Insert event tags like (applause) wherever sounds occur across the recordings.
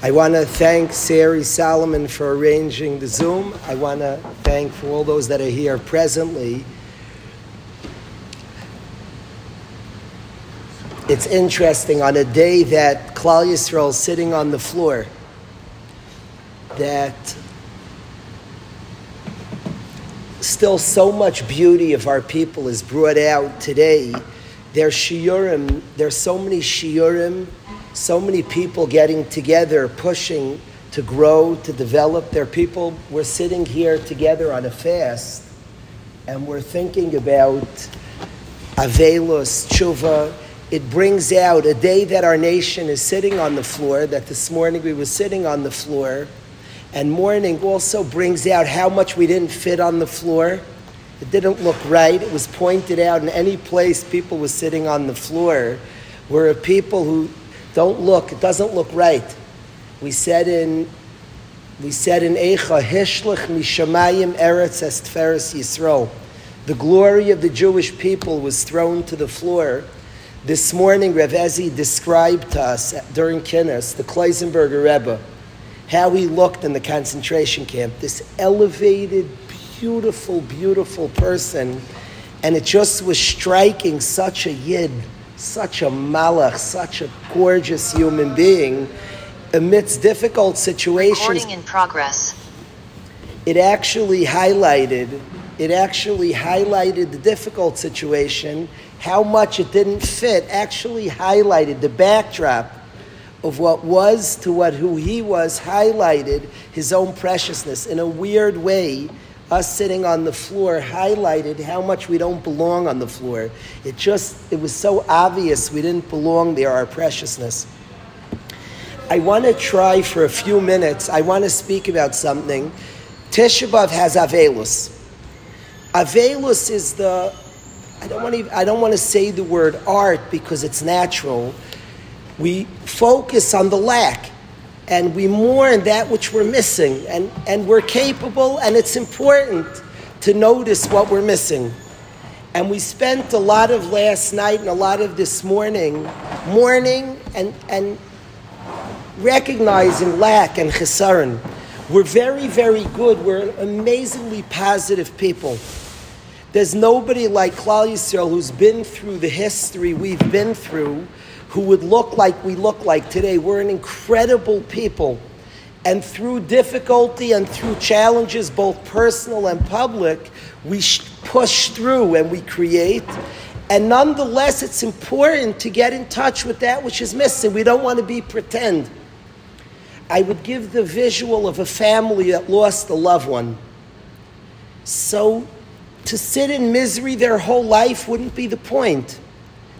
I want to thank Sari Solomon for arranging the Zoom. I want to thank for all those that are here presently. It's interesting on a day that Klal Yisrael is sitting on the floor, that still so much beauty of our people is brought out today. There's shiurim, there's so many shiurim so many people getting together, pushing to grow, to develop. There are people, we're sitting here together on a fast, and we're thinking about Avelus, Tshuva. It brings out a day that our nation is sitting on the floor, that this morning we were sitting on the floor, and mourning also brings out how much we didn't fit on the floor. It didn't look right. It was pointed out in any place people were sitting on the floor. Were people who don't look. It doesn't look right. We said in we said in Eicha Hishlich Mishamayim Eretz Estferes Yisro. The glory of the Jewish people was thrown to the floor. This morning, Rav Ezi described to us uh, during Kinnis the Kleisenberger Rebbe, how he looked in the concentration camp. This elevated, beautiful, beautiful person, and it just was striking such a yid such a malach, such a gorgeous human being, amidst difficult situations. Recording in progress. It actually highlighted, it actually highlighted the difficult situation, how much it didn't fit, actually highlighted the backdrop of what was to what who he was, highlighted his own preciousness in a weird way us sitting on the floor highlighted how much we don't belong on the floor. It just, it was so obvious we didn't belong there, our preciousness. I want to try for a few minutes, I want to speak about something. Tisha has Avelus. Avelus is the, I don't, want to, I don't want to say the word art because it's natural. We focus on the lack and we mourn that which we're missing. And, and we're capable, and it's important to notice what we're missing. And we spent a lot of last night and a lot of this morning mourning and, and recognizing lack and chesaron. We're very, very good. We're amazingly positive people. There's nobody like Klal Yisrael who's been through the history we've been through who would look like we look like today. We're an incredible people. And through difficulty and through challenges, both personal and public, we push through and we create. And nonetheless, it's important to get in touch with that which is missing. We don't want to be pretend. I would give the visual of a family that lost a loved one. So to sit in misery their whole life wouldn't be the point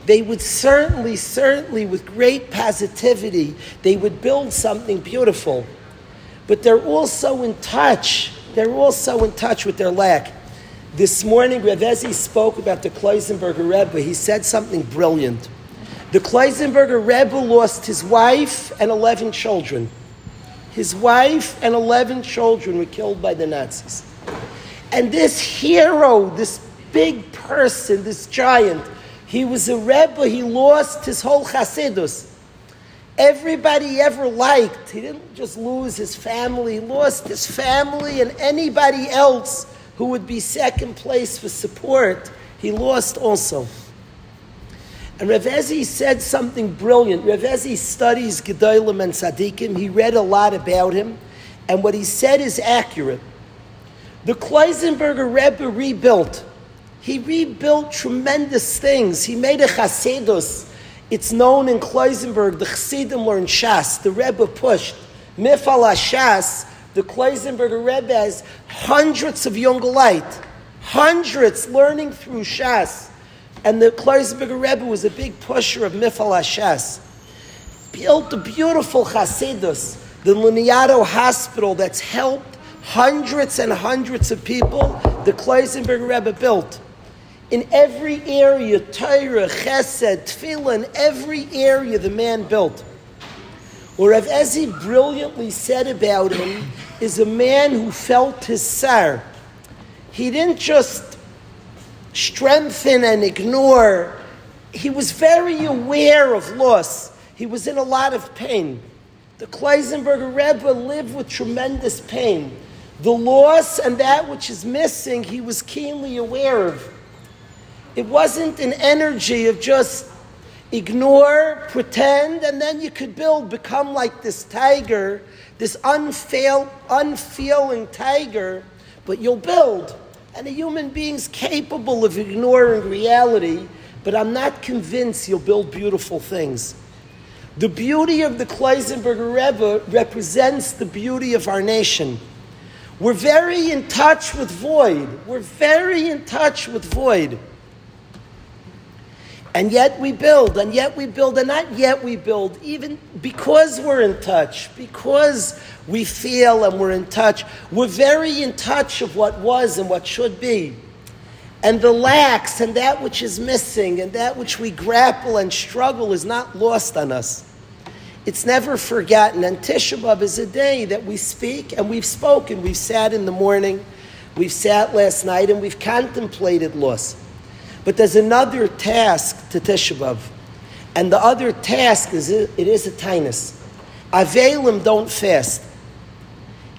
they would certainly, certainly, with great positivity, they would build something beautiful. But they're also in touch. They're also in touch with their lack. This morning, Rav Ezi spoke about the Kleisenberger Rebbe. He said something brilliant. The Kleisenberger Rebbe lost his wife and 11 children. His wife and 11 children were killed by the Nazis. And this hero, this big person, this giant, he was a Rebbe, he lost his whole Chasidus. Everybody he ever liked, he didn't just lose his family, he lost his family and anybody else who would be second place for support, he lost also. And Rav Ezi said something brilliant. Rav Ezi studies Gedolim and Tzaddikim. He read a lot about him. And what he said is accurate. The Kleisenberger Rebbe rebuilt he rebuilt tremendous things. He made a chasidus. It's known in Kloisenberg, the chassidim learned Shas. The Rebbe pushed. Mifal Shas, the Kloisenberger Rebbe has hundreds of young light, hundreds learning through Shas. And the Kloisenberger Rebbe was a big pusher of Mifal Shas. Built a beautiful chasidus, the Laniado Hospital that's helped hundreds and hundreds of people, the Kloisenberger Rebbe built. In every area, Torah, Chesed, Tefillah, in every area the man built. Or Rav Ezi brilliantly said about him is a man who felt his sar. He didn't just strengthen and ignore. He was very aware of loss. He was in a lot of pain. The Kleisenberger Rebbe lived with tremendous pain. The loss and that which is missing, he was keenly aware of. It wasn't an energy of just ignore, pretend, and then you could build, become like this tiger, this unfail, unfeeling tiger, but you'll build. And a human being's capable of ignoring reality, but I'm not convinced you'll build beautiful things. The beauty of the Kleisenberger Rebbe represents the beauty of our nation. We're very in touch with void. We're very in touch with void. And yet we build, and yet we build, and not yet we build, even because we're in touch, because we feel and we're in touch. We're very in touch of what was and what should be. And the lacks and that which is missing and that which we grapple and struggle is not lost on us. It's never forgotten. And Tisha B'Av is a day that we speak and we've spoken. We've sat in the morning, we've sat last night, and we've contemplated loss. But there's another task to Tisha B'Av. And the other task is it is a tinus. Avelim don't fast.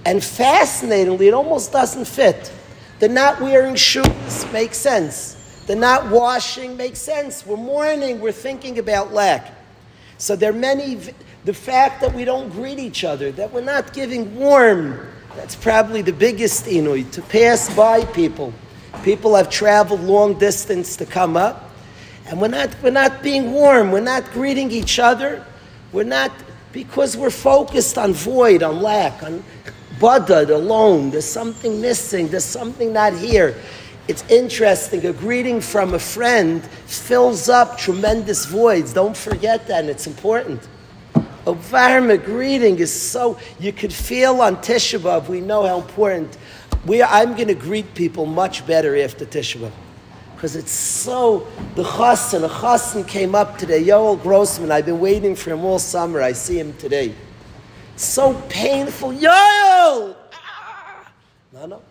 And fascinatingly, it almost doesn't fit. They're not wearing shoes, makes sense. They're not washing, makes sense. We're mourning, we're thinking about lack. So there are many, the fact that we don't greet each other, that we're not giving warm, that's probably the biggest inui, to pass by people. People have traveled long distance to come up, and we're not, we're not being warm, we're not greeting each other, we're not, because we're focused on void, on lack, on budad, alone, there's something missing, there's something not here. It's interesting, a greeting from a friend fills up tremendous voids. Don't forget that, and it's important. A varma greeting is so, you could feel on Tisha B'Av, we know how important we, I'm going to greet people much better after Tisha Because it's so, the chassan, a chassan came up today, Yoel Grossman, I've been waiting for him all summer, I see him today. So painful, Yoel! Ah! No, no,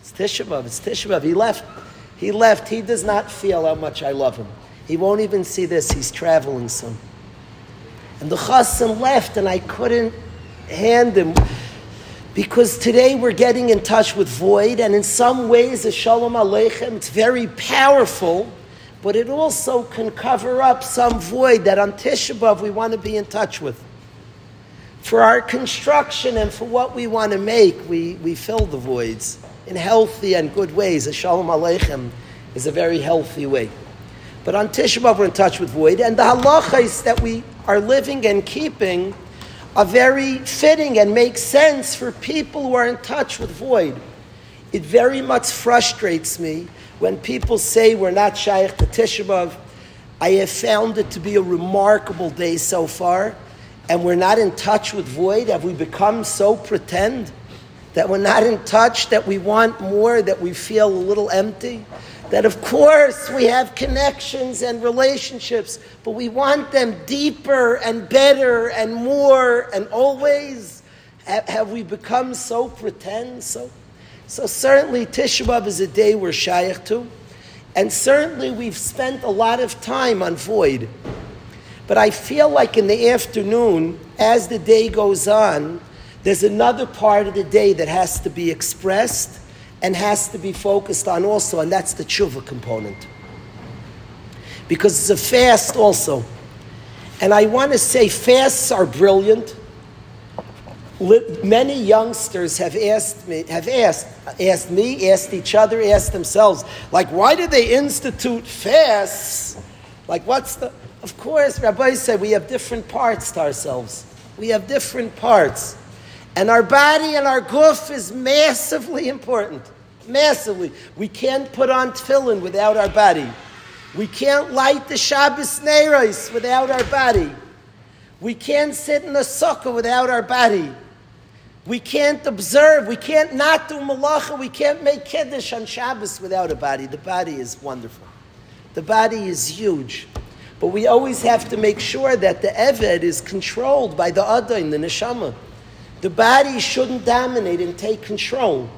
it's Tisha it's Tisha He left, he left, he does not feel how much I love him. He won't even see this, he's traveling soon. And the chassan left and I couldn't hand him because today we're getting in touch with void, and in some ways, the Shalom Aleichem, it's very powerful, but it also can cover up some void that on Tisha B'Av we want to be in touch with. For our construction and for what we want to make, we, we fill the voids in healthy and good ways. A Shalom Aleichem is a very healthy way. But on Tisha B'Av we're in touch with void, and the halachas that we are living and keeping are very fitting and make sense for people who are in touch with void. It very much frustrates me when people say we're not shayach to Tisha B'Av. I have found it to be a remarkable day so far, and we're not in touch with void. Have we become so pretend that we're not in touch, that we want more, that we feel a little empty? That of course we have connections and relationships, but we want them deeper and better and more and always. Have we become so pretend? So, so certainly Tisha B'Av is a day we're shayach to, and certainly we've spent a lot of time on void. But I feel like in the afternoon, as the day goes on, there's another part of the day that has to be expressed and has to be focused on also, and that's the tshuva component. Because it's a fast also. And I want to say fasts are brilliant. Many youngsters have asked me, have asked, asked me, asked each other, asked themselves, like, why do they institute fasts? Like, what's the. Of course, Rabbi said we have different parts to ourselves. We have different parts. And our body and our goof is massively important. Massively. We can't put on tefillin without our body. We can't light the Shabbos Neiros without our body. We can't sit in a sukkah without our body. We can't observe. We can't not do malacha. We can't make kiddush on Shabbos without a body. The body is wonderful. The body is huge. But we always have to make sure that the Eved is controlled by the Adain, the Neshama. The body shouldn't dominate and take control.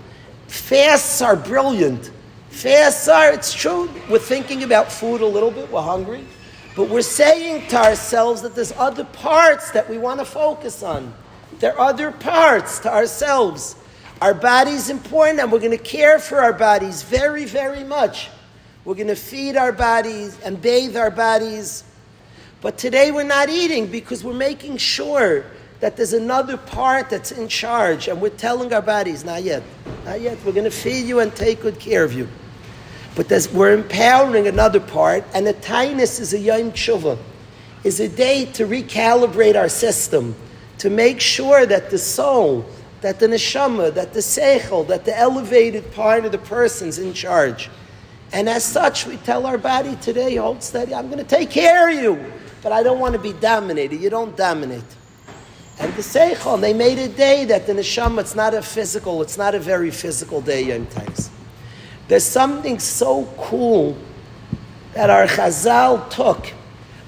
Fasts are brilliant. Fasts are, it's true, we're thinking about food a little bit, we're hungry, but we're saying to ourselves that there's other parts that we want to focus on. There are other parts to ourselves. Our body's important and we're going to care for our bodies very, very much. We're going to feed our bodies and bathe our bodies. But today we're not eating because we're making sure that there's another part that's in charge and we're telling our bodies, not yet, not yet. We're going to feed you and take good care of you. But we're empowering another part, and the tainus is a yom tshuva, is a day to recalibrate our system, to make sure that the soul, that the neshama, that the seichel, that the elevated part of the person's in charge. And as such, we tell our body today, hold steady, I'm going to take care of you, but I don't want to be dominated. You don't dominate. And the seichel, they made a day that the neshama, it's not a physical, it's not a very physical day, Yom Tais. There's something so cool that our Chazal took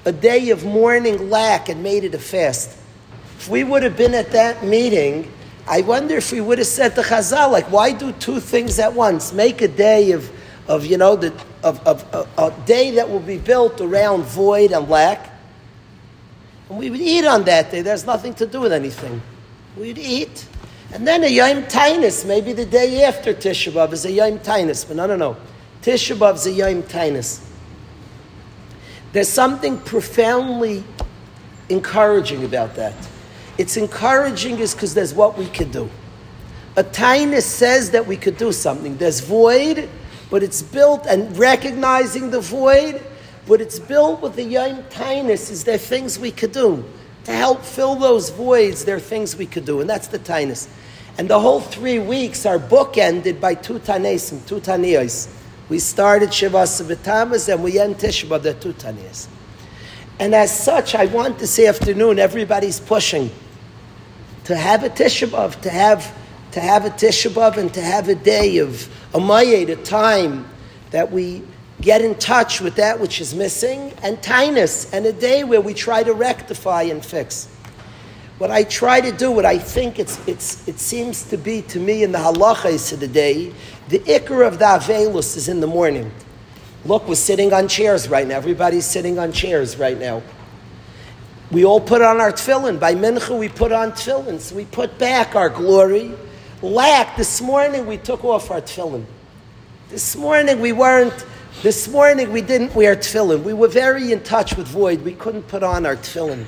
a day of mourning lack and made it a fast. If we would have been at that meeting, I wonder if we would have said to Chazal, like, why do two things at once? Make a day of, of you know, the, of, of, of a day that will be built around void and lack. We would eat on that day. There's nothing to do with anything. We'd eat. And then a Yom Tainus, maybe the day after Tisha B'Av is a Yom Tainus. But no, no, no. Tisha B'Av is a Yom Tainus. There's something profoundly encouraging about that. It's encouraging is because there's what we could do. A tainus says that we could do something. There's void, but it's built and recognizing the void, but it's built with the yom tainus. Is there things we could do to help fill those voids? There are things we could do, and that's the tainus. And the whole three weeks are bookended by two tanesim, two taniyos. We started Shivas B'Tamas and we end Tishba, the two taniyos. And as such, I want this afternoon, everybody's pushing to have a Tisha B'Av, to have, to have a Tisha B'Av and to have a day of a mayed, a time that we get in touch with that which is missing, and tainus, and a day where we try to rectify and fix. What I try to do, what I think it's, it's, it seems to be to me in the halachas of the day, the ikr of the avelus is in the morning. Look, we're sitting on chairs right now. Everybody's sitting on chairs right now. We all put on our tefillin. By mincha, we put on tefillin. So we put back our glory. Lack, this morning we took off our tefillin. This morning we weren't, this morning we didn't wear tefillin. We were very in touch with void. We couldn't put on our tefillin.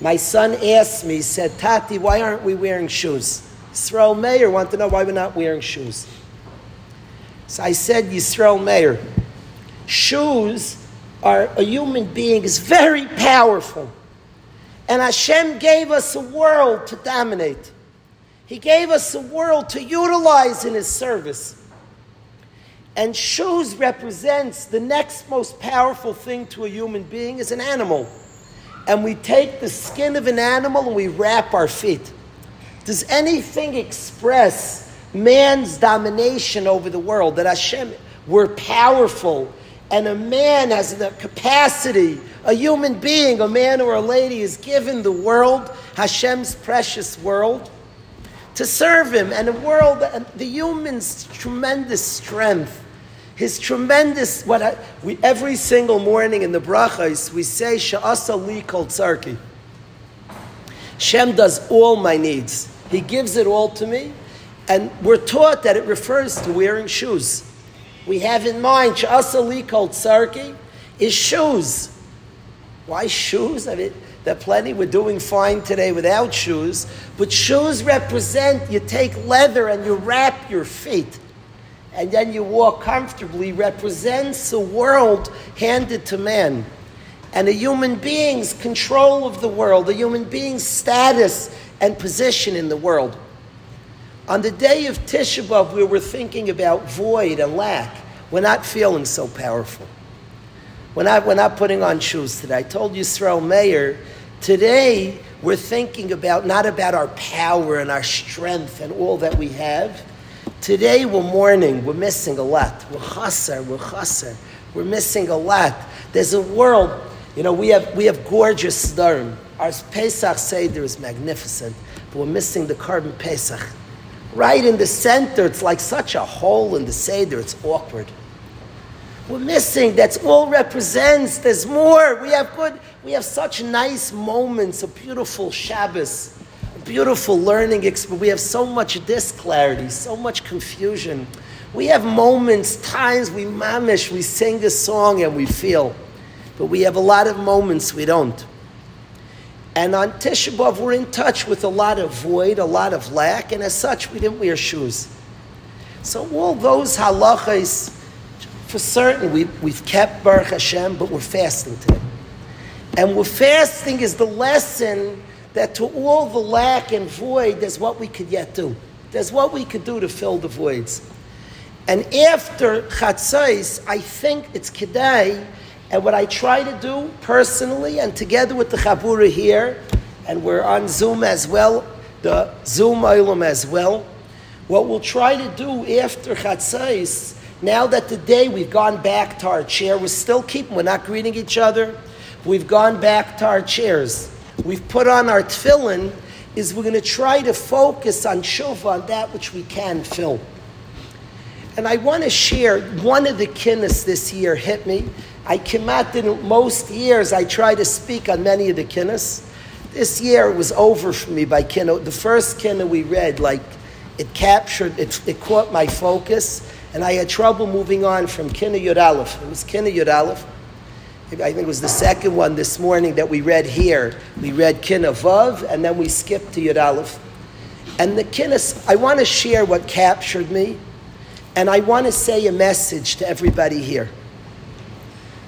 My son asked me, he said, Tati, why aren't we wearing shoes? Yisrael Meir wanted to know why we're not wearing shoes. So I said, Yisrael Meir, shoes are a human being is very powerful. And Hashem gave us a world to dominate. He gave us a world to utilize in His service. And shoes represents the next most powerful thing to a human being is an animal. And we take the skin of an animal and we wrap our feet. Does anything express man's domination over the world? That Hashem, we're powerful, and a man has the capacity a human being, a man or a lady, is given the world, Hashem's precious world, to serve Him, and a world, the human's tremendous strength, his tremendous, what I, we, every single morning in the brachas, we say, Sha'asa li kol tzarki. Shem does all my needs. He gives it all to me, and we're taught that it refers to wearing shoes. We have in mind, Sha'asa li kol tzarki is shoes. Why shoes? I mean, there are plenty. We're doing fine today without shoes. But shoes represent you take leather and you wrap your feet. And then you walk comfortably, represents a world handed to man. And a human being's control of the world, a human being's status and position in the world. On the day of Tisha we were thinking about void and lack. We're not feeling so powerful. We're not, we're not putting on shoes today. I told Yisrael Mayer, today we're thinking about not about our power and our strength and all that we have. Today we're mourning, we're missing a lot. We're chaser, we're chaser. We're missing a lot. There's a world, you know, we have, we have gorgeous Sdarim. Our Pesach Seder is magnificent, but we're missing the korban Pesach. Right in the center, it's like such a hole in the Seder, it's awkward we're missing. That's all represents. There's more. We have good. We have such nice moments, a beautiful Shabbos, beautiful learning experience. We have so much disclarity, so much confusion. We have moments, times we mamish, we sing a song and we feel. But we have a lot of moments we don't. And on Tisha B'Av, we're in touch with a lot of void, a lot of lack, and as such, we didn't wear shoes. So all those halachas, for certain, we, we've kept Baruch Hashem, but we're fasting today. And we're fasting is the lesson that to all the lack and void, there's what we could yet do. There's what we could do to fill the voids. And after Chatzais, I think it's Kedai, and what I try to do personally, and together with the Chabura here, and we're on Zoom as well, the Zoom Olam as well, what we'll try to do after Chatzais, now that the day we've gone back to our chair, we're still keeping, we're not greeting each other, we've gone back to our chairs, we've put on our tefillin, is we're going to try to focus on shuvah, on that which we can fill. And I want to share one of the kinnis this year hit me. I came out in most years I try to speak on many of the kinnis. This year it was over for me by kinno. The first kinna we read, like it captured, it, it caught my focus, and I had trouble moving on from kinna Yud Aleph. It was kinna Yud Aleph. I think it was the second one this morning that we read here. We read kinna Vav, and then we skipped to Yud Aleph. And the kinnis, I want to share what captured me and I want to say a message to everybody here.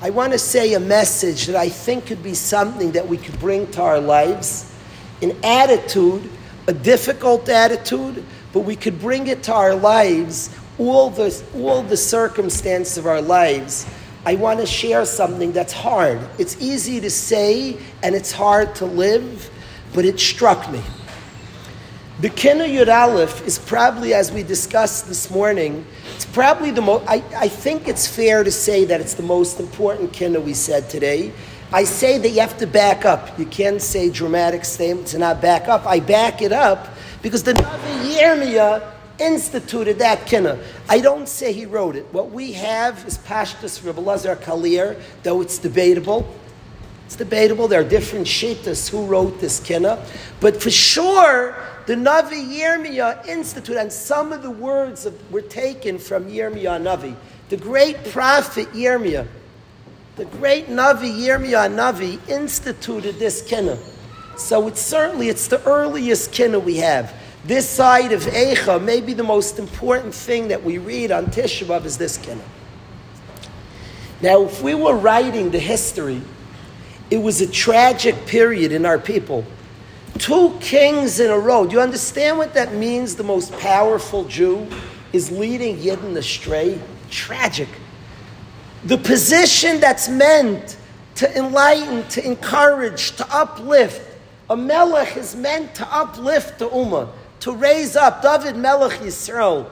I want to say a message that I think could be something that we could bring to our lives. An attitude, a difficult attitude, but we could bring it to our lives, all the, all the circumstances of our lives. I want to share something that's hard. It's easy to say and it's hard to live, but it struck me. The Kina Yud Aleph is probably, as we discussed this morning, it's probably the most, I, I think it's fair to say that it's the most important Kina we said today. I say that you have to back up. You can't say dramatic statements and not back up. I back it up because the Navi Yirmiyah instituted that Kina. I don't say he wrote it. What we have is Pashtus Rabbi Lazar Kalir, though it's debatable. It's debatable. There are different shittas who wrote this Kina. But for sure, the Navi Yirmiyah Institute, and some of the words of, were taken from Yirmiyah Navi. The great prophet Yirmiyah, the great Navi Yirmiyah Navi instituted this kinna. So it's certainly it's the earliest kinna we have. This side of Eicha, maybe the most important thing that we read on Tisha B'av is this kinna. Now, if we were writing the history, it was a tragic period in our people. Two kings in a row. Do you understand what that means? The most powerful Jew is leading Yidden astray. Tragic. The position that's meant to enlighten, to encourage, to uplift. A melech is meant to uplift the ummah, to raise up. David Melech Yisrael.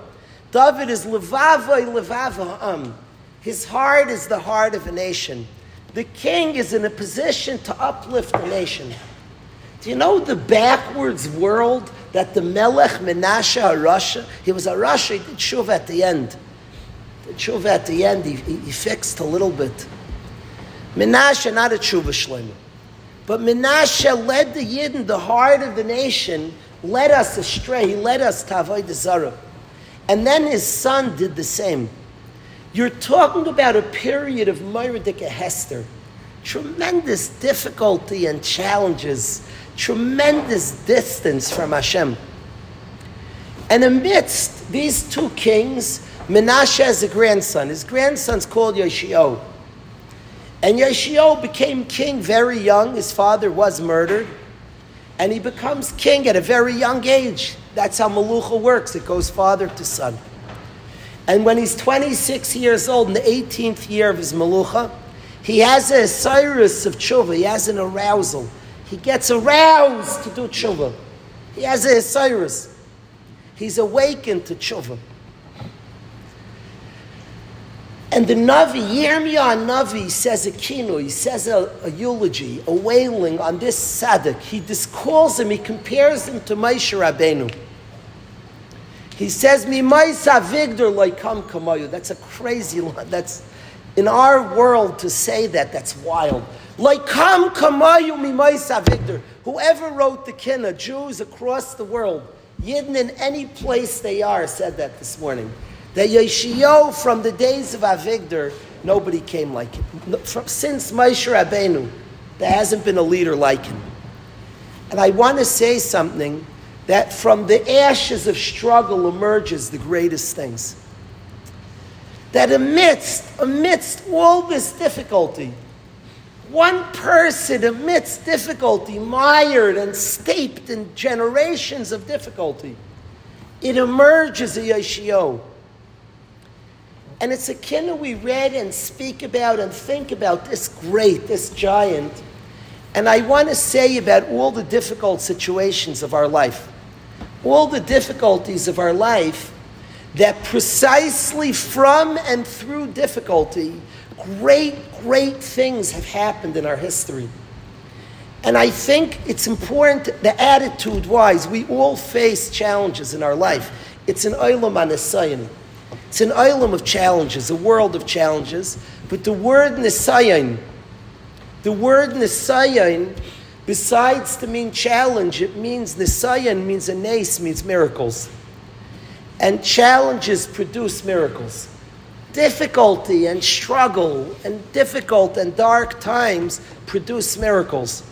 David is levavoi levava. His heart is the heart of a nation. The king is in a position to uplift the nation. Do you know the backwards world that the Melech Menashe Arasha, he was a Rasha, he did Shuv at the end. The Shuv at the end, he, he, fixed a little bit. Menashe, not a Tshuva Shlema. But Menashe led the Yidden, the heart of the nation, led us astray. He led us to avodah zarah. And then his son did the same. You're talking about a period of Moiradik Hester. Tremendous difficulty and challenges tremendous distance from Hashem. And amidst these two kings, Menashe has a grandson. His grandson's called Yoshio. And Yoshio became king very young. His father was murdered. And he becomes king at a very young age. That's how Malucha works. It goes father to son. And when he's 26 years old, in the 18th year of his Malucha, he has a Cyrus of tshuva. He has an arousal. He gets aroused to do tshuva. He has a Cyrus. He's awakened to tshuva. And the Navi, Yirmiyah Navi, says a kino, he says a, a, eulogy, a wailing on this tzaddik. He discalls him, he compares him to Moshe Rabbeinu. He says, Mi Maisa Vigdor Loikam Kamayu. That's a crazy line. That's in our world to say that, that's wild. Like Kam Kamayu Mimais Avigdor. Whoever wrote the Kinna, Jews across the world, Yidden in any place they are, said that this morning. That Yeshio from the days of Avigdor, nobody came like him. From, since Moshe Rabbeinu, there hasn't been a leader like him. And I want to say something that from the ashes of struggle emerges the greatest things. That amidst, amidst all this difficulty, one person amidst difficulty, mired and steeped in generations of difficulty, it emerges a Yeshio. And it's a kinna we read and speak about and think about this great, this giant. And I want to say about all the difficult situations of our life, all the difficulties of our life, that precisely from and through difficulty, great, great things have happened in our history. And I think it's important, the attitude wise, we all face challenges in our life. It's an olam anisayan. It's an island of challenges, a world of challenges. But the word nisayan, the word nisayan, besides to mean challenge, it means nisayan means a nace, means miracles. And challenges produce miracles difficulty and struggle and difficult and dark times produce miracles.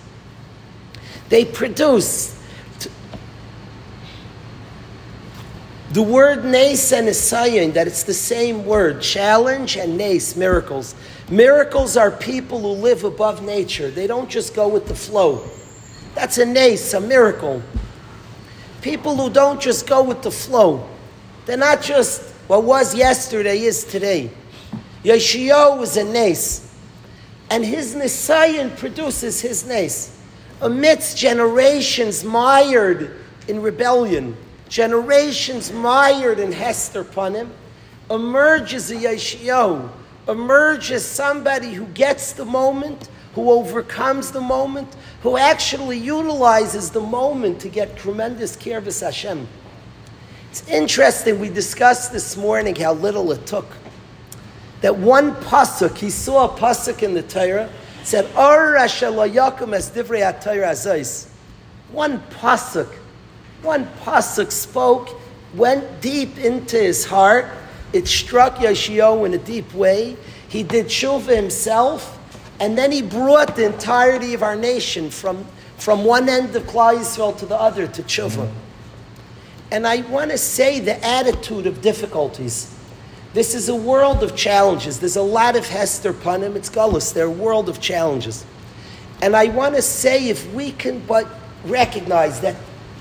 They produce. The word nace and isayin, that it's the same word, challenge and nace, miracles. Miracles are people who live above nature. They don't just go with the flow. That's a nace, a miracle. People who don't just go with the flow. They're not just what was yesterday is today. Yeshio was a nace, and his Nisayan produces his nace. Amidst generations mired in rebellion, generations mired in Hester Panim, emerges a Yeshio, emerges somebody who gets the moment, who overcomes the moment, who actually utilizes the moment to get tremendous of Hashem. It's interesting, we discussed this morning how little it took. That one pasuk, he saw a pasuk in the Torah, said, as divrei HaTorah One pasuk, one pasuk spoke, went deep into his heart. It struck Yeshio in a deep way. He did tshuva himself, and then he brought the entirety of our nation from, from one end of Klal Yisrael to the other to tshuva. And I want to say the attitude of difficulties. This is a world of challenges. There's a lot of Hester Panim, it's Gullus. They're a world of challenges. And I want to say if we can but recognize that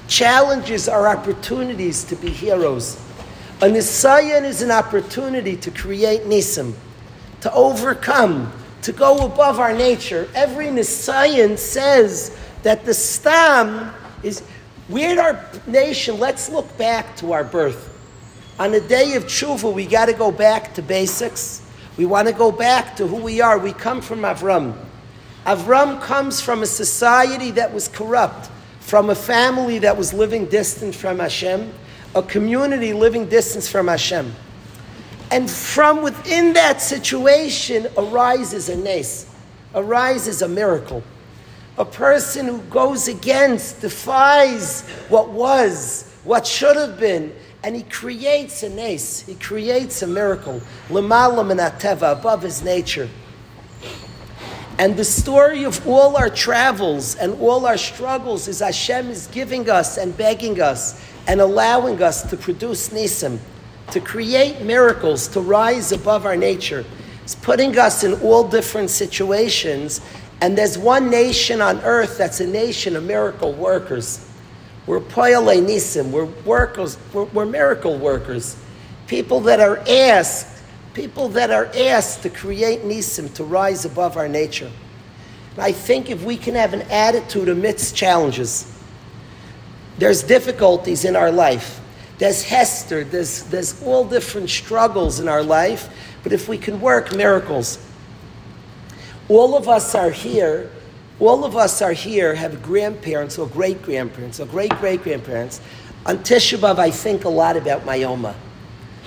challenges are opportunities to be heroes. A Nisayan is an opportunity to create Nisim, to overcome, to go above our nature. Every Nisayan says that the Stam is we're our nation. Let's look back to our birth. On the day of tshuva, we got to go back to basics. We want to go back to who we are. We come from Avram. Avram comes from a society that was corrupt, from a family that was living distant from Hashem, a community living distance from Hashem. And from within that situation arises a nace, arises a miracle a person who goes against, defies what was, what should have been, and he creates a nace, he creates a miracle, lemalam ateva, above his nature. And the story of all our travels and all our struggles is Hashem is giving us and begging us and allowing us to produce nisim, to create miracles, to rise above our nature. It's putting us in all different situations and there's one nation on earth that's a nation of miracle workers. We're poyale nisim, we're workers, we're, we're miracle workers. People that are asked, people that are asked to create nisim, to rise above our nature. And I think if we can have an attitude amidst challenges, there's difficulties in our life. There's Hester, there's, there's all different struggles in our life, but if we can work miracles, all of us are here. All of us are here, have grandparents or great grandparents or great great grandparents. On Tisha B'Av, I think a lot about my Oma.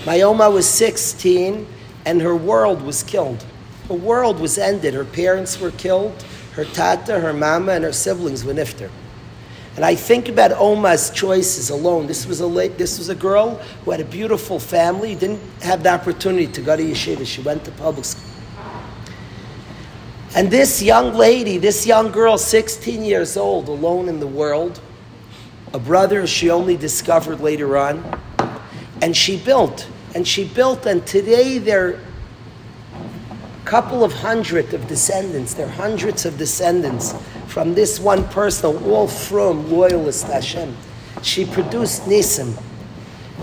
My Oma was 16 and her world was killed. Her world was ended. Her parents were killed. her tata, her mama, and her siblings were nifter. And I think about Oma's choices alone. This was a late, this was a girl who had a beautiful family, didn't have the opportunity to go to yeshiva. She went to public school. And this young lady, this young girl, 16 years old, alone in the world, a brother she only discovered later on, and she built, and she built, and today there are a couple of hundred of descendants, there are hundreds of descendants from this one person, all from loyalist Hashem. She produced Nisim.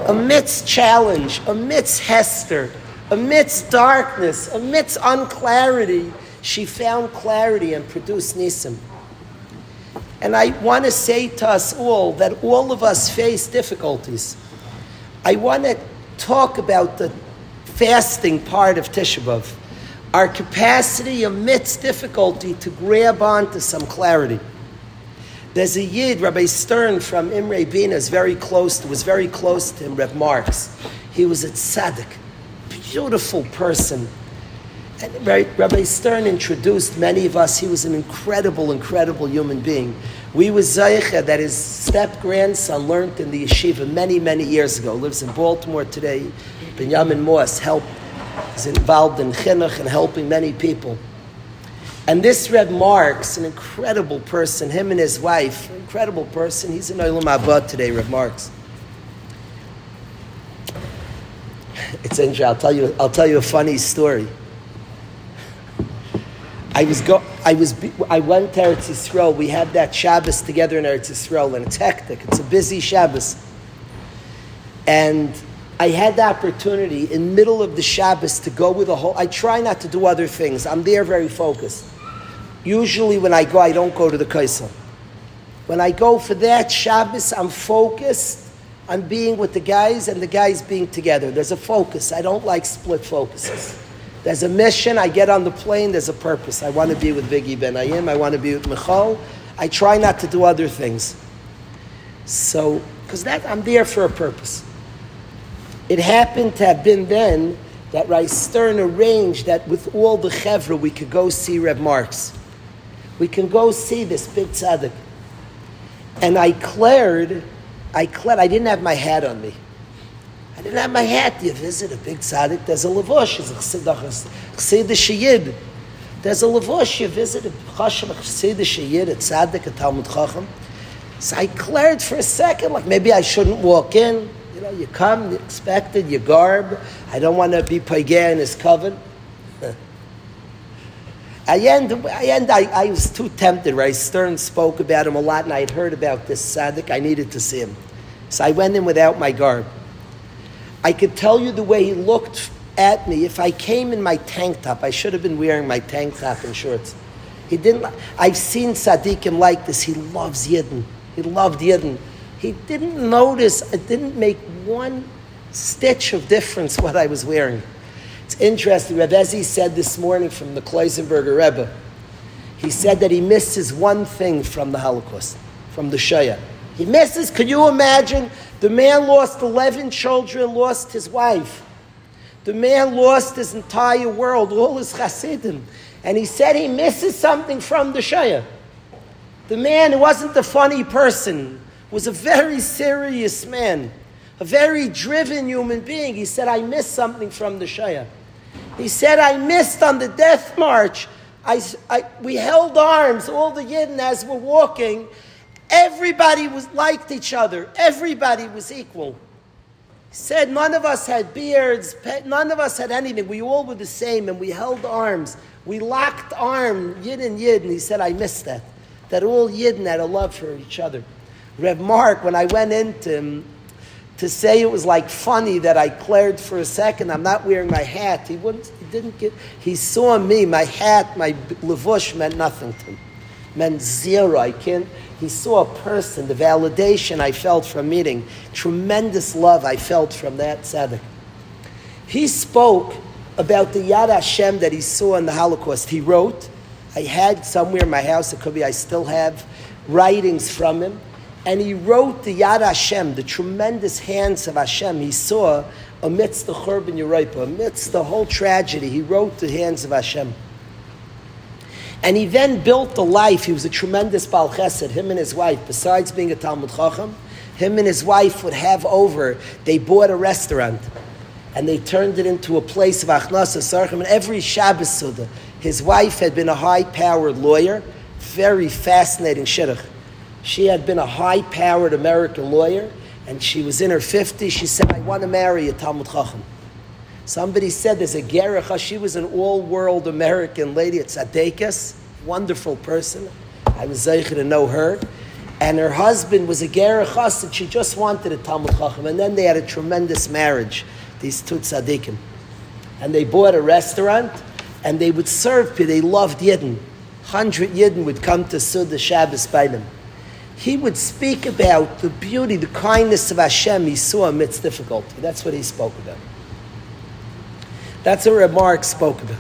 Amidst challenge, amidst Hester, amidst darkness, amidst unclarity, she found clarity and produced Nisim. And I want to say to us all that all of us face difficulties. I want to talk about the fasting part of Tisha B'Av, our capacity amidst difficulty to grab onto some clarity. There's a Yid, Rabbi Stern from Imre Bina, is very close to, was very close to him, Reb Marks. He was a tzaddik, beautiful person, and Rabbi Stern introduced many of us. He was an incredible, incredible human being. We was Zaycha that his step grandson learned in the yeshiva many, many years ago. Lives in Baltimore today. Benjamin Moss helped, is involved in chinuch and helping many people. And this Reb Marks, an incredible person, him and his wife, incredible person. He's in Olam Abad today, Reb Marks. It's interesting. I'll tell you. I'll tell you a funny story. I was go. I was. I went to Eretz Yisrael. We had that Shabbos together in Eretz Yisrael, and it's hectic. It's a busy Shabbos, and I had the opportunity in middle of the Shabbos to go with a whole. I try not to do other things. I'm there very focused. Usually, when I go, I don't go to the Kosel. When I go for that Shabbos, I'm focused on being with the guys and the guys being together. There's a focus. I don't like split focuses. There's a mission. I get on the plane. There's a purpose. I want to be with Biggie Ben Ayim. I want to be with Michal. I try not to do other things. So, because that I'm there for a purpose. It happened to have been then that Rice Stern arranged that with all the chevra we could go see Reb Marks. We can go see this big tzaddik. And I cleared, I cleared, I didn't have my hat on me. I didn't have my hat. You visit a big tzaddik, there's a a chassid shayid. There's a lavush, you visit a chashem, a chassid shayid, a tzaddik, a talmud chacham. So I cleared for a second, like maybe I shouldn't walk in. You know, you come, you expected, you garb. I don't want to be pagay in his coven. (laughs) I end, I, end I, I, was too tempted, right? Stern spoke about him a lot, and I had heard about this tzaddik. I needed to see him. So I went in without my garb. I could tell you the way he looked at me. If I came in my tank top, I should have been wearing my tank top and shorts. He didn't. I've seen tzaddikim like this. He loves Yidden. He loved Yidden. He didn't notice. It didn't make one stitch of difference what I was wearing. It's interesting. Reb Ezi said this morning from the Kloisenberger Rebbe. He said that he misses one thing from the Holocaust, from the Shaya. He misses. Can you imagine the man lost 11 children, lost his wife. The man lost his entire world, all his chassidim. And he said he misses something from the Shaya. The man wasn't the funny person, was a very serious man, a very driven human being. He said, I missed something from the Shaya. He said, I missed on the death march. I, I, we held arms, all the Yidden, as we're walking, Everybody was liked each other. Everybody was equal. He said none of us had beards, none of us had anything. We all were the same and we held arms. We locked arms, Yid and Yid, and he said, I missed that. That all Yidden had a love for each other. Rev Mark, when I went into him to say it was like funny that I cleared for a second, I'm not wearing my hat. He wouldn't, he didn't get, he saw me, my hat, my lavush meant nothing to him. Meant zero. I can't, he saw a person, the validation I felt from meeting, tremendous love I felt from that tzaddik. He spoke about the Yad Hashem that he saw in the Holocaust. He wrote, I had somewhere in my house, it could be I still have writings from him, and he wrote the Yad Hashem, the tremendous hands of Hashem he saw amidst the Churban Europa, amidst the whole tragedy. He wrote the hands of Hashem. And he then built a life. He was a tremendous Baal Chesed, him and his wife. Besides being a Talmud Chacham, him and his wife would have over, they bought a restaurant and they turned it into a place of Achnasa Sarchim. And every Shabbos Suda, his wife had been a high powered lawyer, very fascinating shidduch. She had been a high powered American lawyer, and she was in her 50s. She said, I want to marry a Talmud Chacham. Somebody said there's a Gerecha. She was an all world American lady at Tzaddikas, wonderful person. I was zeicher to know her. And her husband was a Gerecha, and she just wanted a Talmud Chacham. And then they had a tremendous marriage, these two Tzaddikim. And they bought a restaurant, and they would serve. They loved Yidden. Hundred Yidden would come to Suda Shabbos by them. He would speak about the beauty, the kindness of Hashem he saw amidst difficulty. That's what he spoke about. That's a Remark spoke about.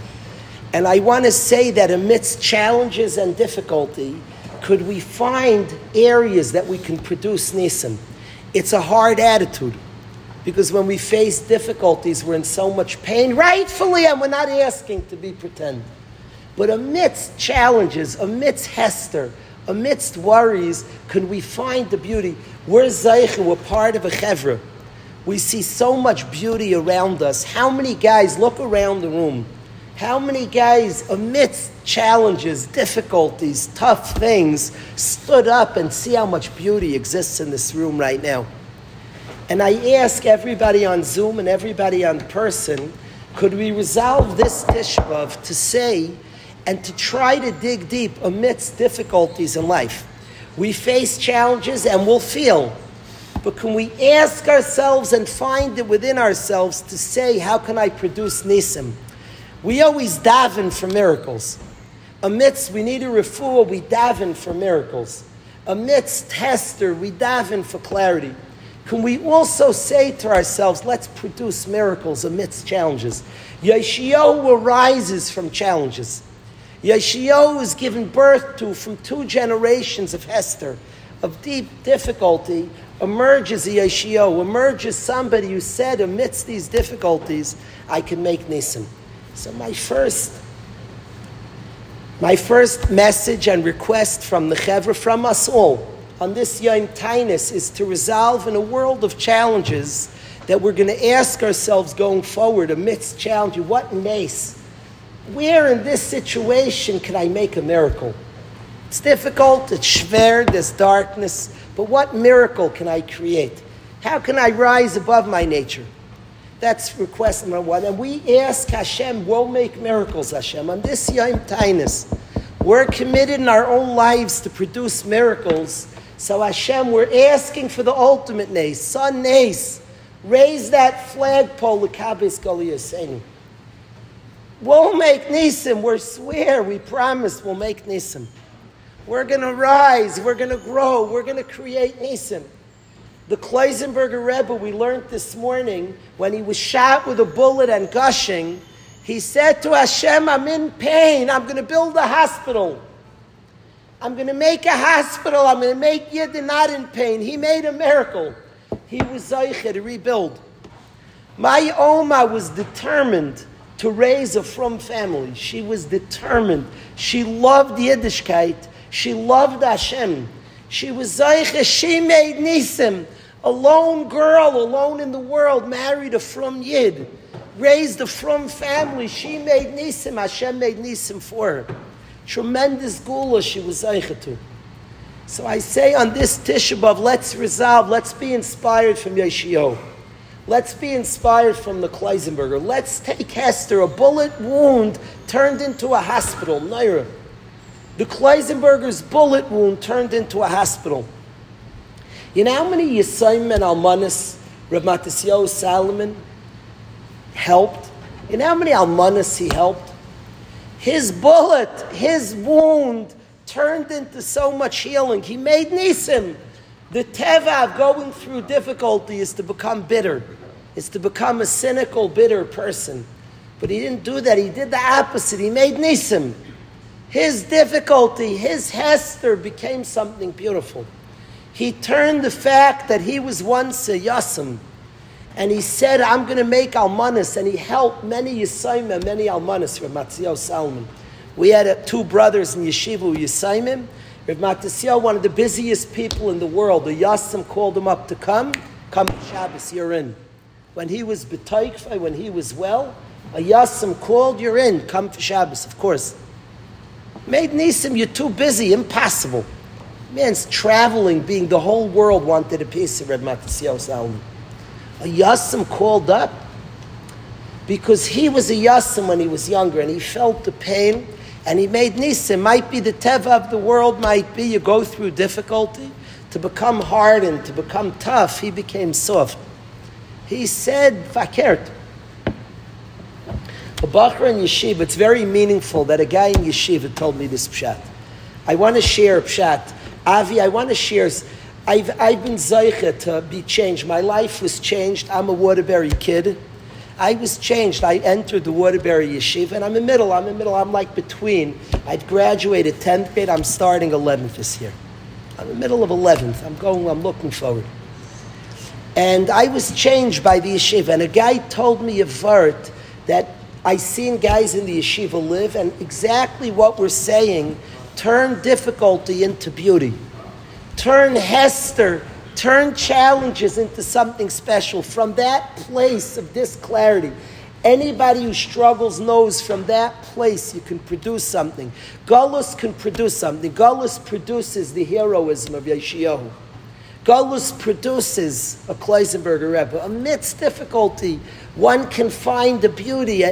And I want to say that amidst challenges and difficulty, could we find areas that we can produce nisim? It's a hard attitude because when we face difficulties, we're in so much pain, rightfully, and we're not asking to be pretend. But amidst challenges, amidst Hester, amidst worries, can we find the beauty? We're Zeichen, we're part of a chevra. We see so much beauty around us. How many guys look around the room? How many guys, amidst challenges, difficulties, tough things, stood up and see how much beauty exists in this room right now? And I ask everybody on Zoom and everybody on person, could we resolve this Tishbav to say and to try to dig deep amidst difficulties in life? We face challenges and we'll feel but can we ask ourselves and find it within ourselves to say, how can I produce nisim? We always daven for miracles. Amidst we need a refuah, we daven for miracles. Amidst Hester, we daven for clarity. Can we also say to ourselves, let's produce miracles amidst challenges? Yeshayahu arises from challenges. Yeshayahu is given birth to from two generations of Hester, of deep difficulty, emerges a Yeshio, emerges somebody who said, amidst these difficulties, I can make Nisim. So my first, my first message and request from the Chevra, from us all, on this Yom Tainus, is to resolve in a world of challenges that we're going to ask ourselves going forward amidst challenges, what nace? Where in this situation can I make a miracle? It's difficult, it's schwer, there's darkness, but what miracle can I create? How can I rise above my nature? That's request number one. And we ask Hashem, we'll make miracles, Hashem. On this Yom Tainus, we're committed in our own lives to produce miracles. So Hashem, we're asking for the ultimate nace. Son nace, raise that flagpole, the Kabbis Goliyasenu. We'll make nisim. We swear, we promise we'll make nisim. We're going to rise. We're going to grow. We're going to create Nisim. The Kloisenberger Rebbe, we learned this morning, when he was shot with a bullet and gushing, he said to Hashem, I'm in pain. I'm going to build a hospital. I'm going to make a hospital. I'm going to make Yidden not in pain. He made a miracle. He was Zaycha to rebuild. My Oma was determined to raise a from family. She was determined. She loved Yiddishkeit she loved Hashem. She was Zaycha. She made Nisim. A lone girl, alone in the world, married a from Yid, raised a from family. She made Nisim. Hashem made Nisim for her. Tremendous gula she was Zaycha to. So I say on this Tisha B'Av, let's resolve, let's be inspired from Yeshio. Let's be inspired from the Kloisenberger. Let's take Hester, a bullet wound turned into a hospital, Naira. The Kloisenberger's bullet wound turned into a hospital. You know how many Yisayim and Almanis Rav Matisyahu Salomon helped? You know how many Almanis he helped? His bullet, his wound turned into so much healing. He made Nisim. The teva of going through difficulty is to become bitter, is to become a cynical, bitter person. But he didn't do that. He did the opposite. He made Nisim. His difficulty, his Hester became something beautiful. He turned the fact that he was once a Yasim, and he said, I'm going to make Almanis, and he helped many Yisayim and many Almanis from Matisyahu Salomon. We had uh, two brothers in yeshiva who Yisaimim. Rav Matisyahu, one of the busiest people in the world, the Yassim called him up to come. Come Shabbos, you're in. When he was betaikfa, when he was well, a Yassim called, you're in. Come for Shabbos, of course. Made Nisim, you're too busy, impossible. Man's traveling, being the whole world wanted a piece of Reb Matisyahu Salomon. A Yassim called up because he was a Yassim when he was younger and he felt the pain and he made Nisim. Might be the Teva of the world, might be you go through difficulty. To become hardened, to become tough, he became soft. He said, Fakert. A Bachar in Yeshiva, it's very meaningful that a guy in Yeshiva told me this pshat. I want to share pshat. Avi, I want to share. I've, I've been zeicha to be changed. My life was changed. I'm a Waterbury kid. I was changed. I entered the Waterbury Yeshiva, and I'm in middle. I'm in middle. I'm like between. I'd graduated 10th grade. I'm starting 11th this year. I'm in the middle of 11th. I'm going, I'm looking forward. And I was changed by the yeshiva, and a guy told me a vert that I seen guys in the yeshiva live, and exactly what we're saying turn difficulty into beauty, turn Hester, turn challenges into something special. From that place of this clarity, anybody who struggles knows from that place you can produce something. Gullus can produce something. Gullus produces the heroism of Yeshayahu. Gullus produces a Kloisenberger Rebbe. Amidst difficulty, one can find the beauty.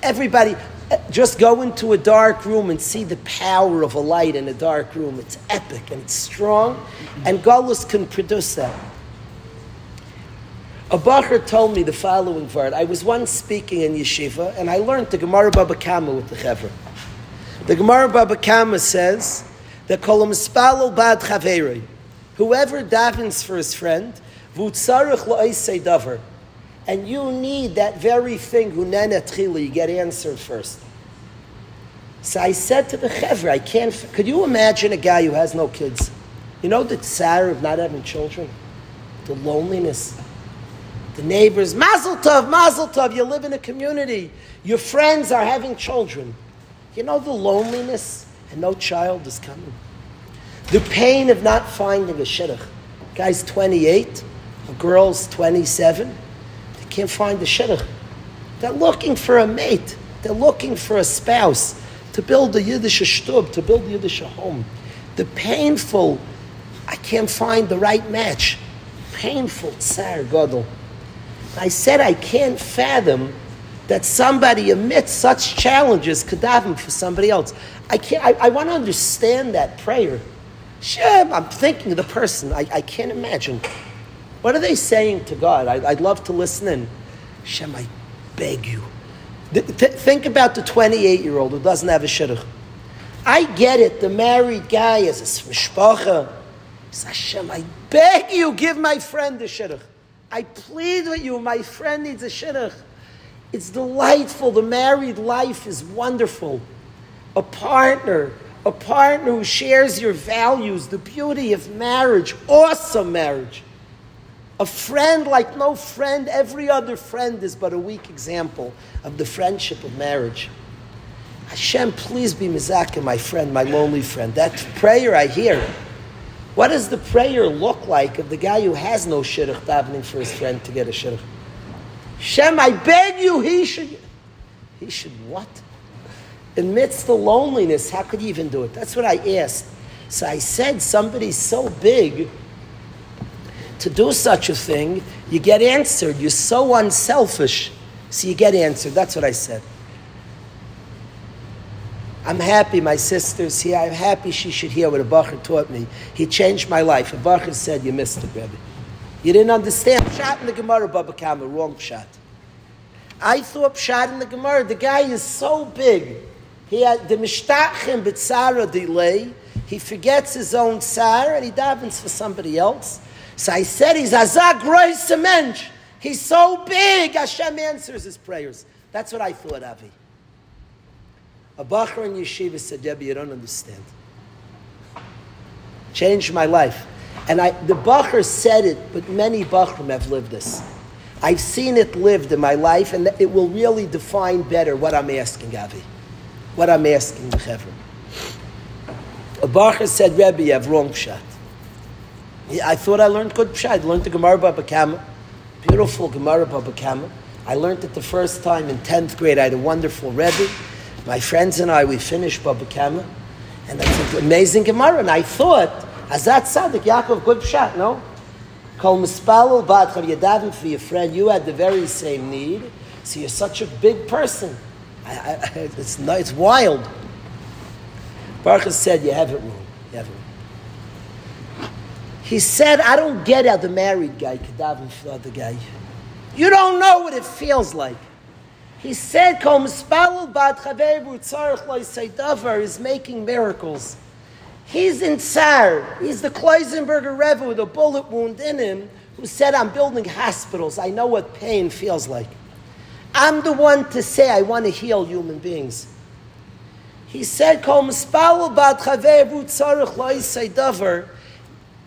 Everybody, eh, just go into a dark room and see the power of a light in a dark room. It's epic and it's strong, and Gullus can produce that. A Bacher told me the following word. I was once speaking in yeshiva, and I learned the Gemara Baba Kama with the Chevra. The Gemara Baba Kama says that Kolam Spalal Bad Chaveri, whoever davens for his friend, and you need that very thing, you get answered first. So I said to the Chevra, I can't, could you imagine a guy who has no kids? You know the tsar of not having children? The loneliness. The neighbors, Mazel Tov, Mazel Tov, you live in a community. Your friends are having children. You know the loneliness and no child is coming. The pain of not finding a shidduch. Guy's 28, a girl's 27 They can't find a shidduch. They're looking for a mate. They're looking for a spouse to build a Yiddish shtub, to build a Yiddish home. The painful, I can't find the right match. Painful tsar gadol. I said I can't fathom that somebody amidst such challenges could daven for somebody else. I can't. I, I want to understand that prayer. Shem, I'm thinking of the person. I, I can't imagine. What are they saying to God? I, would love to listen in. Shem, I beg you. Th- th- think about the 28 year old who doesn't have a shidduch. I get it. The married guy is a mishpacha. Hashem, I beg you, give my friend a shidduch. I plead with you, my friend needs a shidduch. It's delightful. The married life is wonderful. A partner, a partner who shares your values, the beauty of marriage, awesome marriage. A friend like no friend, every other friend is but a weak example of the friendship of marriage. Hashem, please be Mizaka, my friend, my lonely friend. That prayer I hear. What does the prayer look like of the guy who has no shidduch davening for his friend to get a shidduch? Shem, I beg you, he should. He should what? Amidst the loneliness, how could he even do it? That's what I asked. So I said, somebody's so big to do such a thing, you get answered. You're so unselfish, so you get answered. That's what I said. I'm happy my sister's here. I'm happy she should hear what a Bacher taught me. He changed my life. A Bacher said, You missed it, Rebbe. You didn't understand. Pshat in the Gemara, Baba Kama, wrong pshat. I thought pshat in the Gemara, the guy is so big. He had the mishtachim b'tzara delay. He forgets his own tsar and he davens for somebody else. So I said he's Azak Rois Mensch. He's so big, Hashem answers his prayers. That's what I thought, Avi. A Bachar in Yeshiva said, Debbie, you don't understand. Changed my life. And I, the Bachar said it, but many Bachrim have lived this. I've seen it lived in my life, and it will really define better what I'm asking, Avi. What I'm asking the Chevron. A Bacher said, Rebbe, you have wrong pshat. I thought I learned good pshat. I learned the Gemara Baba Kama. Beautiful Gemara Baba Kama. I learned it the first time in 10th grade. I had a wonderful Rebbe. My friends and I, we finished Baba Kama. And that's an amazing Gemara. And I thought, as Azat Sadik, Yaakov, good pshat, no? Kol mispalul badchav yadavim for your friend. You had the very same need. So you're such a big person. I, I, it's, it's wild. Baruch said, you have it wrong. You have it wrong. He said, I don't get how the married guy for the other guy. You don't know what it feels like. He said, Kol mispalul badchav tzarech is making miracles. He's in Tsar. He's the Kloisenberger Rebbe with a bullet wound in him who said, I'm building hospitals. I know what pain feels like. I'm the one to say I want to heal human beings. He said,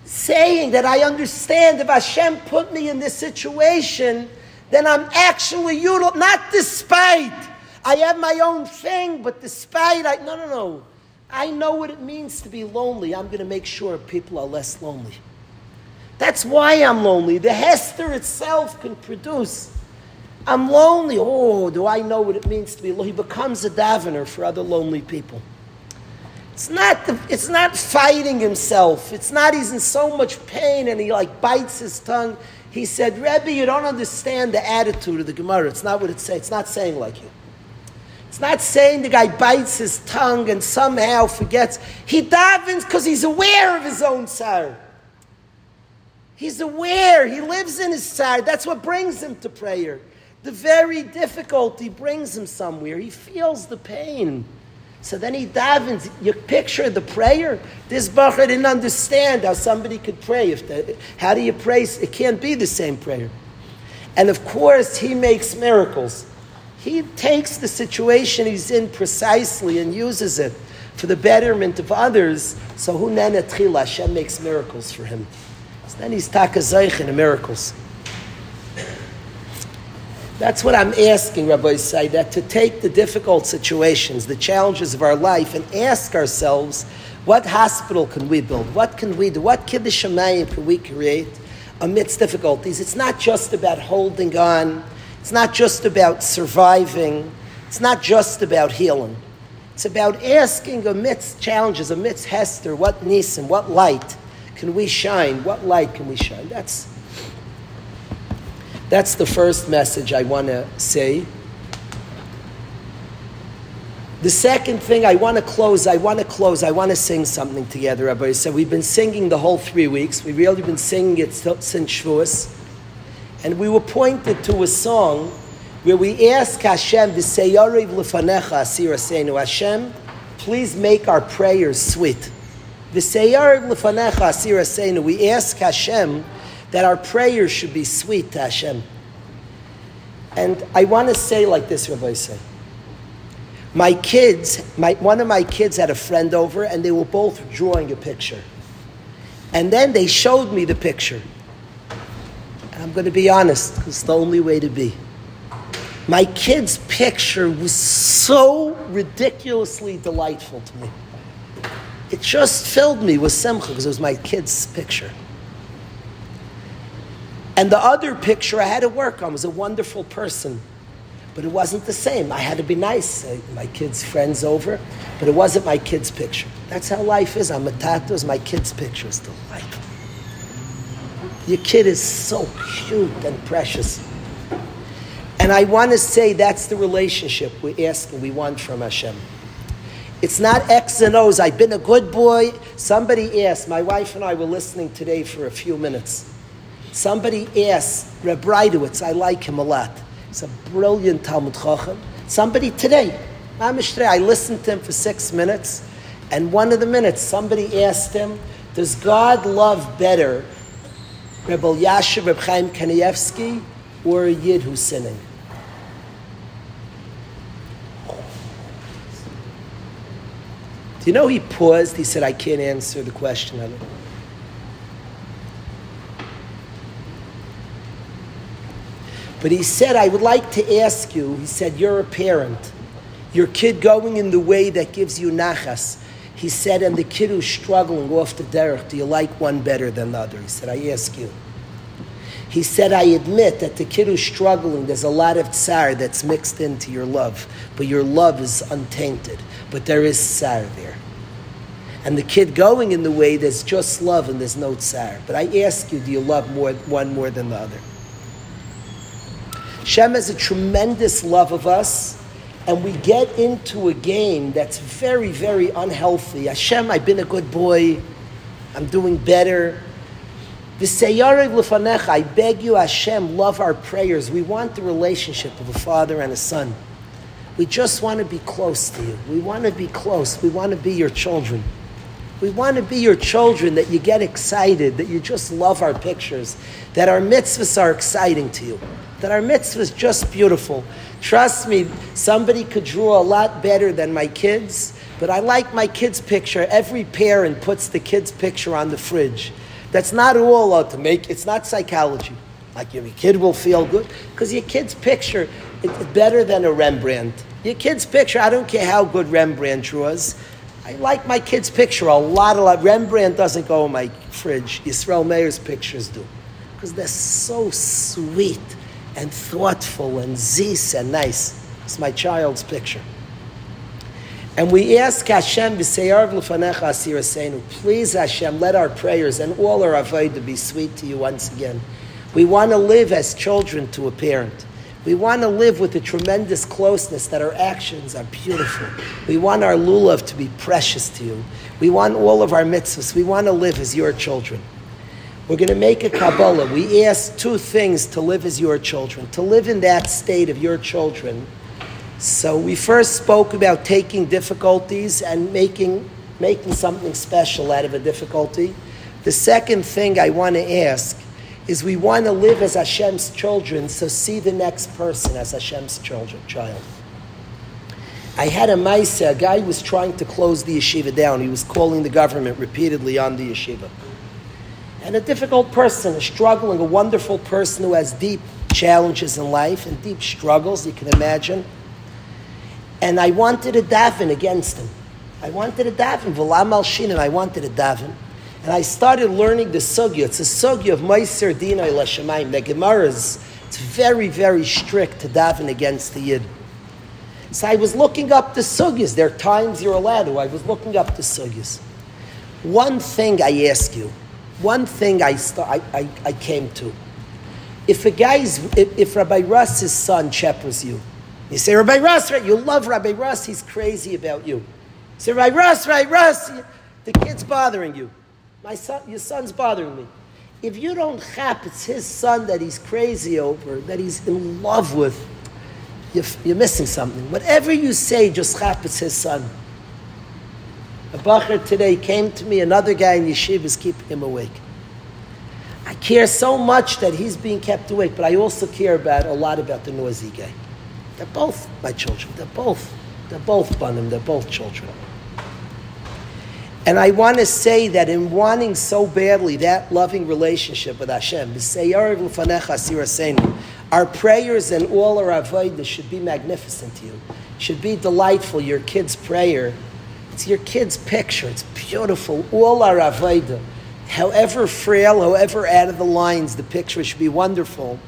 saying that I understand if Hashem put me in this situation, then I'm actually util- not despite. I have my own thing, but despite I no no no. I know what it means to be lonely. I'm going to make sure people are less lonely. That's why I'm lonely. The Hester itself can produce. I'm lonely. Oh, do I know what it means to be lonely? He becomes a davener for other lonely people. It's not, the, it's not fighting himself. It's not he's in so much pain and he like bites his tongue. He said, Rebbe, you don't understand the attitude of the Gemara. It's not what it says. It's not saying like you. It's not saying the guy bites his tongue and somehow forgets. He davens because he's aware of his own sorrow. He's aware. He lives in his sorrow. That's what brings him to prayer. The very difficulty brings him somewhere. He feels the pain. So then he davens. You picture the prayer. This bacher didn't understand how somebody could pray. If the, how do you pray? It can't be the same prayer. And of course, he makes miracles. He takes the situation he's in precisely and uses it for the betterment of others. So nenetchila, Hashem makes miracles for him. So then he's takazaych in the miracles. That's what I'm asking, Rabbi Say, that to take the difficult situations, the challenges of our life, and ask ourselves, what hospital can we build? What can we do? What kiddush shamayim can we create amidst difficulties? It's not just about holding on it's not just about surviving. It's not just about healing. It's about asking amidst challenges, amidst Hester, what Nisim, what light can we shine? What light can we shine? That's, that's the first message I want to say. The second thing I want to close, I want to close, I want to sing something together, Rabbi. So we've been singing the whole three weeks. We've really been singing it since Shavuos. And we were pointed to a song where we ask Hashem, V'seyariv lefanecha asir Hashem, please make our prayers sweet. V'seyariv lefanecha asir We ask Hashem that our prayers should be sweet to Hashem. And I want to say like this, Rabbi say. My kids, my, one of my kids had a friend over and they were both drawing a picture. And then they showed me the picture. And I'm going to be honest, it's the only way to be. My kid's picture was so ridiculously delightful to me. It just filled me with simcha because it was my kid's picture. And the other picture I had to work on was a wonderful person, but it wasn't the same. I had to be nice. My kid's friends over, but it wasn't my kid's picture. That's how life is. I'm a tattoo. My kid's picture is delightful. Your kid is so cute and precious. And I want to say that's the relationship we ask and we want from Hashem. It's not X and O's. I've been a good boy. Somebody asked, my wife and I were listening today for a few minutes. Somebody asked, Reb Breitowitz, I like him a lot. He's a brilliant Talmud Chacham. Somebody today, I listened to him for six minutes, and one of the minutes, somebody asked him, Does God love better Reb Elyashiv Reb Chaim Kanievsky, or a Yid who's sinning? Do you know he paused? He said, I can't answer the question. of it. But he said, I would like to ask you, he said, you're a parent. Your kid going in the way that gives you nachas. He said, and the kid who's struggling off the derech, do you like one better than the other? He said, I ask you. He said, I admit that the kid who's struggling, there's a lot of tsar that's mixed into your love, but your love is untainted. But there is tsar there. And the kid going in the way, there's just love and there's no tsar. But I ask you, do you love more, one more than the other? Shem has a tremendous love of us, and we get into a game that's very, very unhealthy. Hashem, I've been a good boy. I'm doing better. I beg you, Hashem, love our prayers. We want the relationship of a father and a son. We just want to be close to you. We want to be close. We want to be your children. We want to be your children that you get excited, that you just love our pictures, that our mitzvahs are exciting to you that our mitzvah is just beautiful. Trust me, somebody could draw a lot better than my kids, but I like my kids' picture. Every parent puts the kid's picture on the fridge. That's not all to make, it's not psychology. Like your kid will feel good, because your kid's picture is better than a Rembrandt. Your kid's picture, I don't care how good Rembrandt draws. I like my kid's picture a lot, a lot. Rembrandt doesn't go in my fridge. Yisrael Meir's pictures do. Because they're so sweet and thoughtful and zis and nice. It's my child's picture. And we ask Hashem, please Hashem, let our prayers and all our avodah be sweet to you once again. We want to live as children to a parent. We want to live with a tremendous closeness that our actions are beautiful. We want our lulav to be precious to you. We want all of our mitzvahs. We want to live as your children. We're going to make a Kabbalah. We ask two things to live as your children, to live in that state of your children. So we first spoke about taking difficulties and making, making something special out of a difficulty. The second thing I want to ask is we want to live as Hashem's children, so see the next person as Hashem's children, child. I had a Maisa, a guy was trying to close the yeshiva down. He was calling the government repeatedly on the yeshiva and a difficult person, a struggling, a wonderful person who has deep challenges in life and deep struggles, you can imagine. And I wanted to daven against him. I wanted to daven, v'lam shinim, I wanted to daven. And I started learning the sugya. It's a sugya of Meiser Dina Lashamayim. The Gemara is it's very, very strict to daven against the Yid. So I was looking up the sugyas. There are times you're allowed to. I was looking up the sugyas. One thing I ask you, one thing I, st- I, I, I, came to. If a guy's, if, if Rabbi Russ's son shepherds you, you say, Rabbi Russ, right? You love Rabbi Russ, he's crazy about you. You say, Rabbi Russ, Rabbi Russ, the kid's bothering you. My son, your son's bothering me. If you don't chap, it's his son that he's crazy over, that he's in love with, you're, you're missing something. Whatever you say, just chap, it's his son. A bacher today came to me, another guy in yeshiva is keeping him awake. I care so much that he's being kept awake, but I also care about a lot about the noisy guy. They're both my children. They're both. They're both banim. They're both children. And I want to say that in wanting so badly that loving relationship with Hashem, our prayers and all our avodah should be magnificent to you, should be delightful. Your kid's prayer it's your kid's picture. It's beautiful. All our avodah, however frail, however out of the lines, the picture should be wonderful.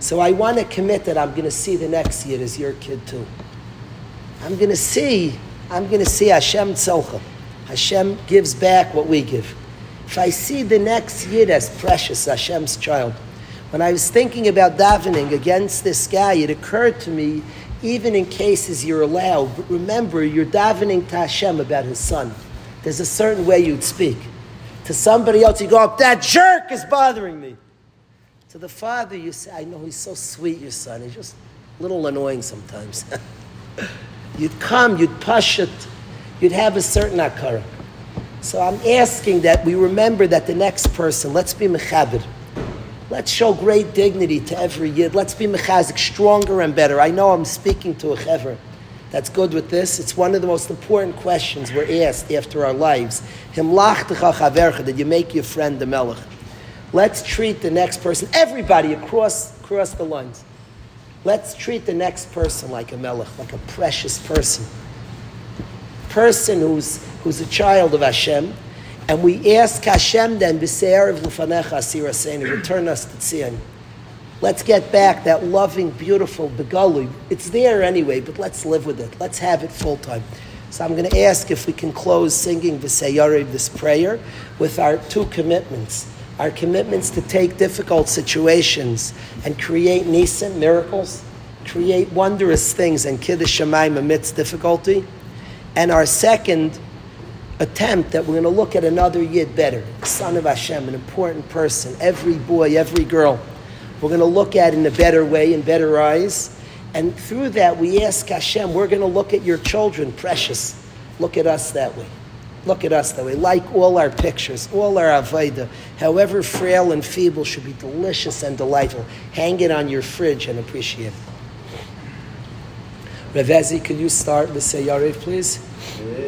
So I want to commit that I'm going to see the next year as your kid too. I'm going to see, I'm going to see Hashem tzolcha. Hashem gives back what we give. If I see the next Yid as precious, Hashem's child, when I was thinking about davening against this guy, it occurred to me even in cases you're allowed. But remember, you're davening to Hashem about his son. There's a certain way you'd speak. To somebody else, you go up, that jerk is bothering me. To the father, you say, I know he's so sweet, your son. He's just a little annoying sometimes. (laughs) you'd come, you'd push it, you'd have a certain akara. So I'm asking that we remember that the next person, let's be mechabed. Let's show great dignity to every yid. Let's be mechazik, stronger and better. I know I'm speaking to a chever that's good with this. It's one of the most important questions we're asked after our lives. Did you make your friend the melech? Let's treat the next person, everybody across, across the lines. Let's treat the next person like a melech, like a precious person. Person who's, who's a child of Hashem. And we ask Hashem then, B'se'er of Lufanecha Asira return us to Tzion. Let's get back that loving, beautiful Begalu. It's there anyway, but let's live with it. Let's have it full time. So I'm going to ask if we can close singing V'seyariv, this prayer, with our two commitments. Our commitments to take difficult situations and create nisan, miracles, create wondrous things and kiddush shemaim amidst difficulty. And our second attempt that we're going to look at another yid better, son of Hashem, an important person, every boy, every girl. We're going to look at in a better way, in better eyes. And through that, we ask Hashem, we're going to look at your children, precious. Look at us that way. Look at us that way. Like all our pictures, all our Avaida, however frail and feeble, should be delicious and delightful. Hang it on your fridge and appreciate it. Revezi, could you start with Sayyariv, please? Asira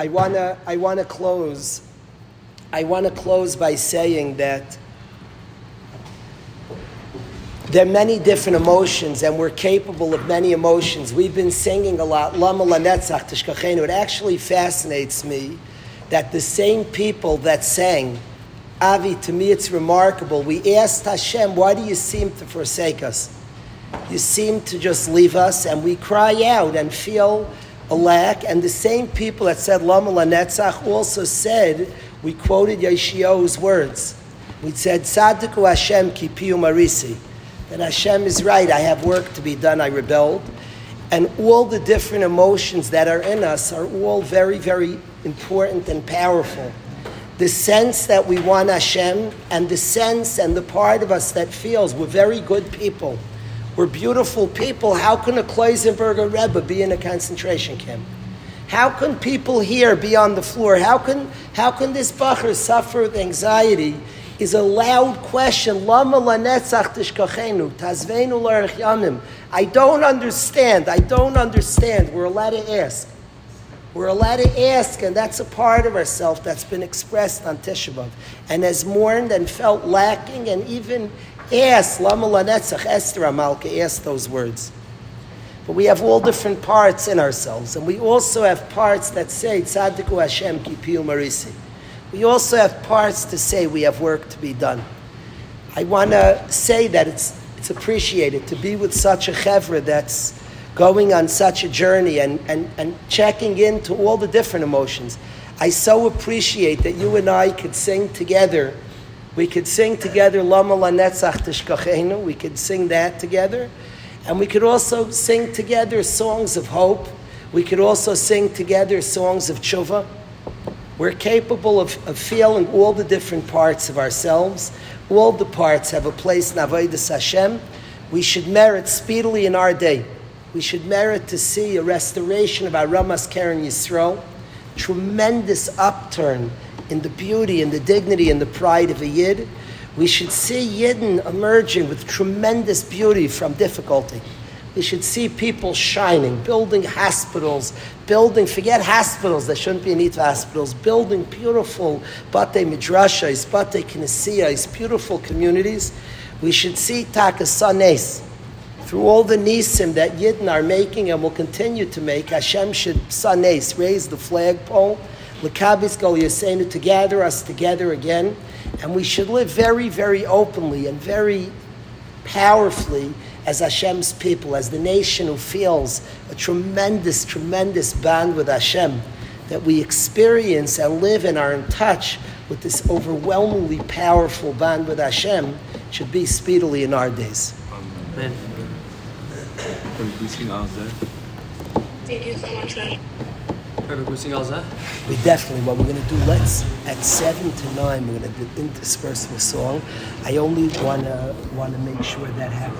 I wanna, I wanna close. I wanna close by saying that there are many different emotions, and we're capable of many emotions. We've been singing a lot, Lanetzach. It actually fascinates me that the same people that sang, Avi, to me it's remarkable. We asked Hashem, why do you seem to forsake us? You seem to just leave us, and we cry out and feel a lack. And the same people that said Lama Lanetzach also said, we quoted Yeshayahu's words. We said, Tzadiku Hashem kipiu marisi. That Hashem is right, I have work to be done, I rebelled. And all the different emotions that are in us are all very, very important and powerful. The sense that we want Hashem, and the sense and the part of us that feels we're very good people. We're beautiful people. How can a Kloisenberger Rebbe be in a concentration camp? How can people here be on the floor? How can, how can this Bacher suffer with anxiety? Is a loud question. Tishkachenu, tazvenu yamim. I don't understand. I don't understand. We're allowed to ask. We're allowed to ask, and that's a part of ourselves that's been expressed on Tisha B'Av, and has mourned and felt lacking, and even asked, Lama lanetzach, Esther Amalka asked those words. But we have all different parts in ourselves, and we also have parts that say, Tzadiku Hashem kipiu marisi. we also have parts to say we have work to be done. I want to say that it's, it's appreciated to be with such a chevra that's going on such a journey and, and, and checking into all the different emotions. I so appreciate that you and I could sing together. We could sing together Lama Lanetzach Tishkachenu. We could sing that together. And we could also sing together songs of hope. We could also sing together songs of tshuva. We're capable of, of feeling all the different parts of ourselves. All the parts have a place in Avodah Hashem. We should merit speedily in our day we should merit to see a restoration of our Ramas Keren Yisrael, tremendous upturn in the beauty and the dignity and the pride of a Yid. We should see Yidden emerging with tremendous beauty from difficulty. We should see people shining, building hospitals, building, forget hospitals, there shouldn't be any hospitals, building beautiful bate midrashas, bate kinesiyas, beautiful communities. We should see takasanes, through all the nisim that Yidden are making and will continue to make, Hashem should sanes, raise the flagpole, Lekabis Gol Yasenu, to gather us together again, and we should live very, very openly and very powerfully as Hashem's people, as the nation who feels a tremendous, tremendous bond with Hashem, that we experience and live and are in touch with this overwhelmingly powerful bond with Hashem, should be speedily in our days. Amen. Thank you so much, We definitely, what we're going to do, let's, at 7 to 9, we're going to intersperse the song. I only want to want to make sure that happens.